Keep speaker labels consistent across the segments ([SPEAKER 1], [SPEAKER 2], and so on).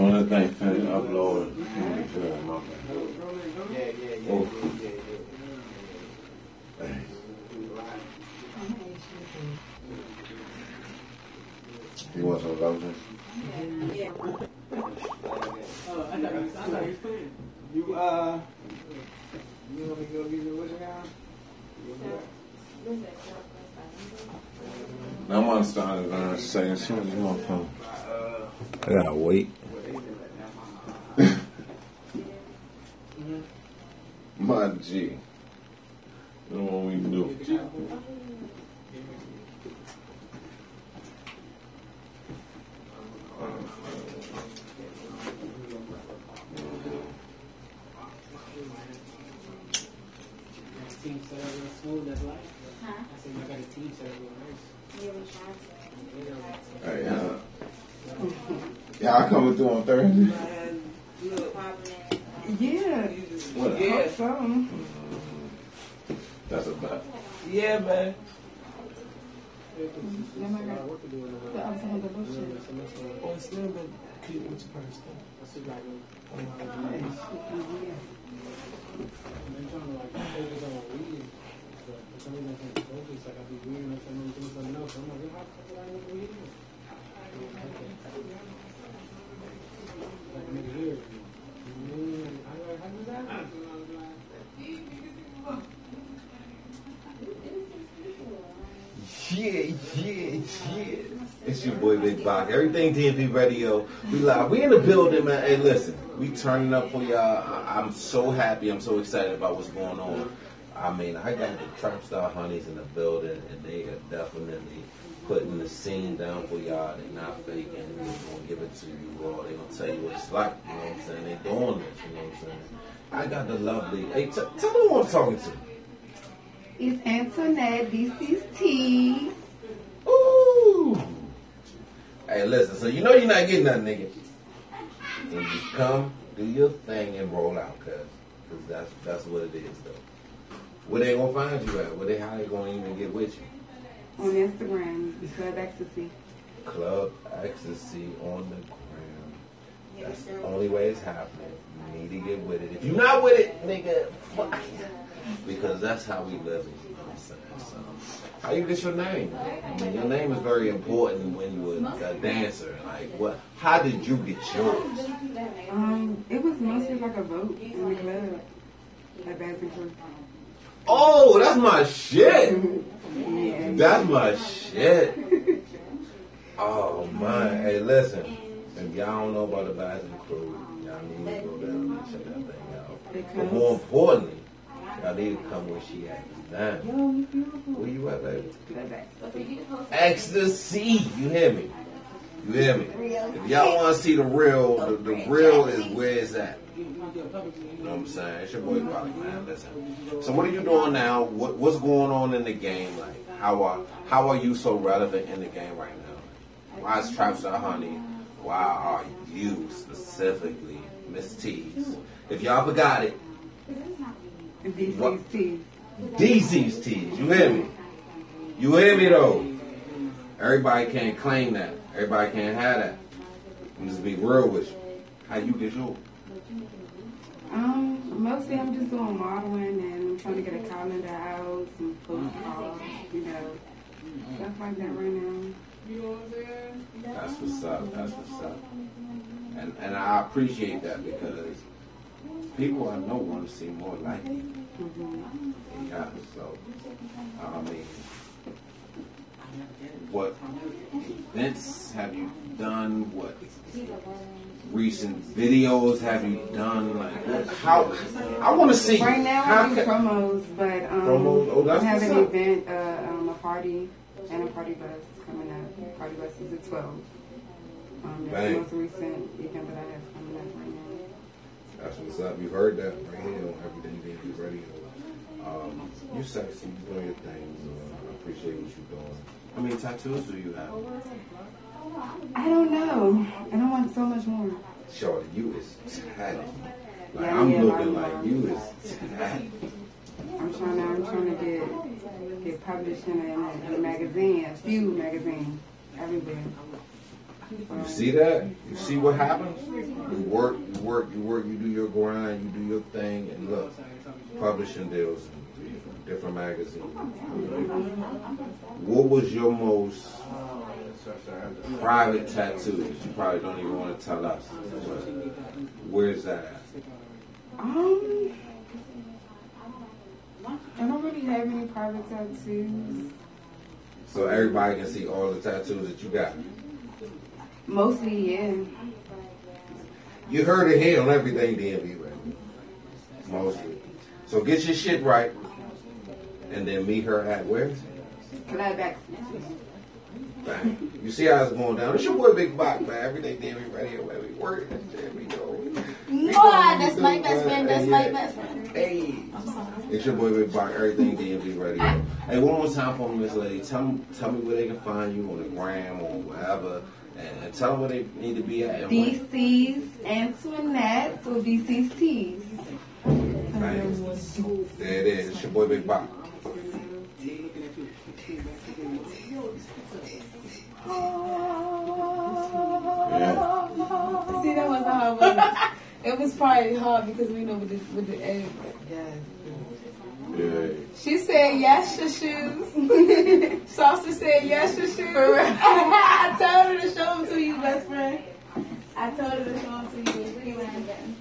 [SPEAKER 1] When the thing finish uploading, my bad.
[SPEAKER 2] Yeah, yeah, yeah,
[SPEAKER 1] Oh.
[SPEAKER 2] yeah, yeah, yeah.
[SPEAKER 1] Hey. You want some lotion?
[SPEAKER 2] Oh, I thought you, I thought you was playing. You, uh, you want me to go give you what you got?
[SPEAKER 1] Now I'm on starting to learn second shift. You want from?
[SPEAKER 2] Uh,
[SPEAKER 1] I gotta wait.
[SPEAKER 2] what they did that now.
[SPEAKER 1] My G. You know what we do?
[SPEAKER 2] Team set up real smooth, that's life.
[SPEAKER 3] Huh?
[SPEAKER 2] I said you got a team set up real nice.
[SPEAKER 3] Yeah, we tried
[SPEAKER 1] uh, y'all coming through on Thursday?
[SPEAKER 4] Man,
[SPEAKER 3] to.
[SPEAKER 4] look,
[SPEAKER 3] Probably.
[SPEAKER 4] yeah, you just
[SPEAKER 1] What?
[SPEAKER 4] yeah, something.
[SPEAKER 1] That's weird. In terms of like a bet.
[SPEAKER 4] Yeah, man.
[SPEAKER 2] Then I think, okay, so I got work to do in the
[SPEAKER 4] The other side of the bullshit.
[SPEAKER 2] semester.
[SPEAKER 4] Oh, it's still the kid with your first thing.
[SPEAKER 2] I still got to I'm trying to like focus on reading, but for some reason I can't focus. Like I be reading or something, doing something else. I'm like, how the fuck would I end up reading? Like a nigga here. Man, I like, how does that happen?
[SPEAKER 5] Yeah, yeah, yeah. It's your boy Big Bach. Everything DMV Radio. We live. We in the building, man. Hey, listen, we turning up for y'all. I'm so happy. I'm so excited about what's going on. I mean, I got the Trap Star Honeys in the building, and they are definitely putting the scene down for y'all. They're not faking. They're gonna give it to you all. They're gonna tell you what it's like. You know what I'm saying? They're doing this. You know what I'm saying? I got the lovely. Hey, t- tell me who I'm talking to.
[SPEAKER 4] It's Antoinette. This is T.
[SPEAKER 5] Hey, listen. So you know you're not getting nothing, nigga. So just come, do your thing, and roll out, cuz, cause that's that's what it is, though. Where they gonna find you at? Where they how they gonna even get with you?
[SPEAKER 4] On Instagram, Club Ecstasy.
[SPEAKER 5] Club Ecstasy on the. That's the only way it's happening. You need to get with it. If you're not with it, nigga, fuck. Because that's how we live. You know what I'm saying? So, how you get your name? I mean, your name is very important when you were a dancer. Like, what? How did you get yours?
[SPEAKER 4] Um, it was mostly like a vote in the club at Baton Crew.
[SPEAKER 5] Oh, that's my shit.
[SPEAKER 4] Yeah.
[SPEAKER 5] That's my shit. Oh man, hey, listen. If y'all don't know about the Baton Crew, y'all need to go down and check that thing out. But more importantly, y'all need to come where she at. Now, where you at, baby?
[SPEAKER 4] Ecstasy.
[SPEAKER 5] Ecstasy. You hear me? You hear me? If y'all want to see the real, the, the real is where it's at. You know what I'm saying? It's your boy Bobby, man. Listen. So what are you doing now? What, what's going on in the game? Like, how are how are you so relevant in the game right now? Why is Trap Star Honey? Why are you specifically Miss T's? If y'all forgot it,
[SPEAKER 4] DC's T.
[SPEAKER 5] DC's T's. You hear me? You hear me though? Everybody can't claim that. Everybody can't have that. I'm just be real with you. How you get yours?
[SPEAKER 4] Um, mostly I'm just doing modeling and trying to get a calendar out, some postcards, you know, stuff like that right now.
[SPEAKER 5] That's what's up. That's what's up. And and I appreciate that because people I know want to see more like you.
[SPEAKER 4] hmm
[SPEAKER 5] Yeah. So I mean, what events have you done? What recent videos have you done? Like what, how? I want to see.
[SPEAKER 4] Right now I do
[SPEAKER 5] can-
[SPEAKER 4] promos, but um,
[SPEAKER 5] Promos? Oh,
[SPEAKER 4] I have
[SPEAKER 5] what's
[SPEAKER 4] an event, uh, um, a party, and a party bus coming up. Party bus is at 12. Um, that's the most recent event that I have coming up right now.
[SPEAKER 5] That's what's up. You heard that right here on Everything Baby Radio. Um, you sexy, you doing your thing. So I appreciate what you're doing. How many tattoos do you have?
[SPEAKER 4] I don't know. And I want so much more.
[SPEAKER 5] Shorty, you is tatted. Like
[SPEAKER 4] Yeah,
[SPEAKER 5] I'm
[SPEAKER 4] yeah,
[SPEAKER 5] looking
[SPEAKER 4] like,
[SPEAKER 5] you is tatted.
[SPEAKER 4] I'm trying to, I'm trying to get published in a, in a magazine, a few magazines, everywhere.
[SPEAKER 5] You see that? You see what happens? You work, you work, you work, you do your grind, you do your thing, and look, publishing deals different magazines. What was your most private tattoo you probably don't even want to tell us? Where's that at?
[SPEAKER 4] Um, I don't really have any private tattoos.
[SPEAKER 5] So everybody can see all the tattoos that you got.
[SPEAKER 4] Mostly, yeah.
[SPEAKER 5] You heard it here on everything DMV right? Mostly. So get your shit right. And then meet her at where?
[SPEAKER 4] Clapback.
[SPEAKER 5] Bang. You see how it's going down. It's your boy Big Bot, man. Everything DMV radio where we work. There we go.
[SPEAKER 3] Boy, that's my best friend. That's my best friend.
[SPEAKER 5] Hey. It's your boy Big Bot, everything DMV radio. Hey, one more time for me, Miss Lady. Tell me, tell me where they can find you on the gram or wherever. And, tell them where they need to be at.
[SPEAKER 4] DC's Antoinette or DC's.
[SPEAKER 5] Bang. There it is. It's your boy Big Bot. Yeah.
[SPEAKER 6] See, that was a hard one. It was probably hard because we know with the with the egg. Yes. She said yes to shoes. Saucer said yes to shoes. I told her to show them to you, best friend. I told her to show them to you. What do you want again?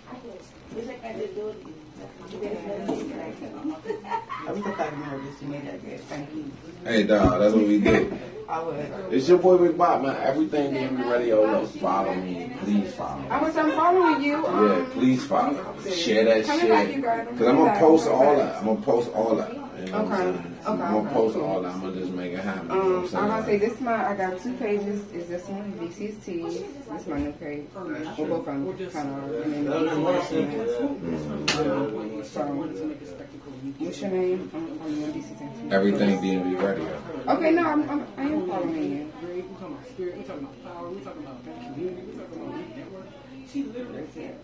[SPEAKER 4] I was so fucking. You made that good. Thank you.
[SPEAKER 5] Hey, dog, that's what we do.
[SPEAKER 4] I would.
[SPEAKER 5] It's your boy Big Bob, man. Everything DMV radio. Look, follow me. Please follow. me.
[SPEAKER 4] I was I'm following you.
[SPEAKER 5] Yeah,
[SPEAKER 4] Um,
[SPEAKER 5] please follow. Share that shit.
[SPEAKER 4] about you, girl.
[SPEAKER 5] Cause I'm gonna post all that. I'm gonna post all that. You know what I'm
[SPEAKER 4] Okay.
[SPEAKER 5] I'm gonna post all that. I'm gonna just make it happen. You know
[SPEAKER 4] Um,
[SPEAKER 5] what
[SPEAKER 4] I'm
[SPEAKER 5] I'm
[SPEAKER 4] gonna say
[SPEAKER 5] saying?
[SPEAKER 4] this my I got two pages. Is this one DC's Tees? This my new page. We'll go from kind of and then so, what's your name? I'm, I'm on DC's Tees.
[SPEAKER 5] Everything DMV radio.
[SPEAKER 4] Okay, no, I'm, I'm I am following you.
[SPEAKER 2] We're talking about spirit. We're talking about power. We're talking about community. We're talking about network. She literally said,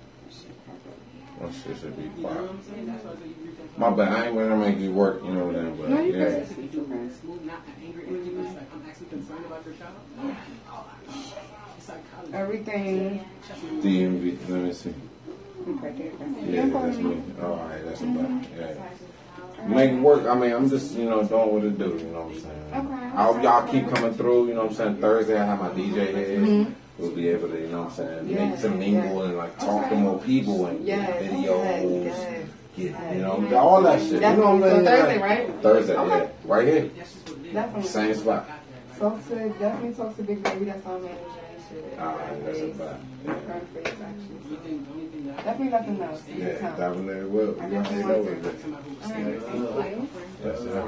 [SPEAKER 5] shit should be
[SPEAKER 2] you know
[SPEAKER 5] quiet.
[SPEAKER 2] what I'm saying? That's why I say you reach out.
[SPEAKER 5] My bad. I ain't gonna make you work. You know what I'm saying?
[SPEAKER 4] No,
[SPEAKER 5] But
[SPEAKER 4] you
[SPEAKER 5] yeah.
[SPEAKER 4] good.
[SPEAKER 2] It's okay. Not angry energy, but it's like I'm actually concerned about your child.
[SPEAKER 4] Everything.
[SPEAKER 5] DMV. Let me see.
[SPEAKER 4] Okay, there you go.
[SPEAKER 5] Yeah, that's me. All right, that's about mm-hmm. yeah. Make it work. I mean, I'm just you know doing what it do. You know what I'm saying?
[SPEAKER 4] Okay.
[SPEAKER 5] I hope y'all keep coming through. You know what I'm saying? Thursday I have my DJ here. Mm-hmm. We'll be able to, you know what I'm saying, make
[SPEAKER 4] Yes,
[SPEAKER 5] some mingle
[SPEAKER 4] yes.
[SPEAKER 5] and like talk to more people and
[SPEAKER 4] Yes,
[SPEAKER 5] get videos.
[SPEAKER 4] yes,
[SPEAKER 5] yeah, you know, all that shit. You know what I'm saying?
[SPEAKER 4] Thursday, right?
[SPEAKER 5] Thursday,
[SPEAKER 4] okay.
[SPEAKER 5] yeah. Right here.
[SPEAKER 4] Definitely.
[SPEAKER 5] Same spot.
[SPEAKER 4] Talk to, definitely talk to Big Baby. That's our manager and shit.
[SPEAKER 5] All right, that's about
[SPEAKER 2] yeah.
[SPEAKER 4] Definitely let them.
[SPEAKER 5] Yeah, definitely will.
[SPEAKER 4] I definitely
[SPEAKER 5] know Yes, sir.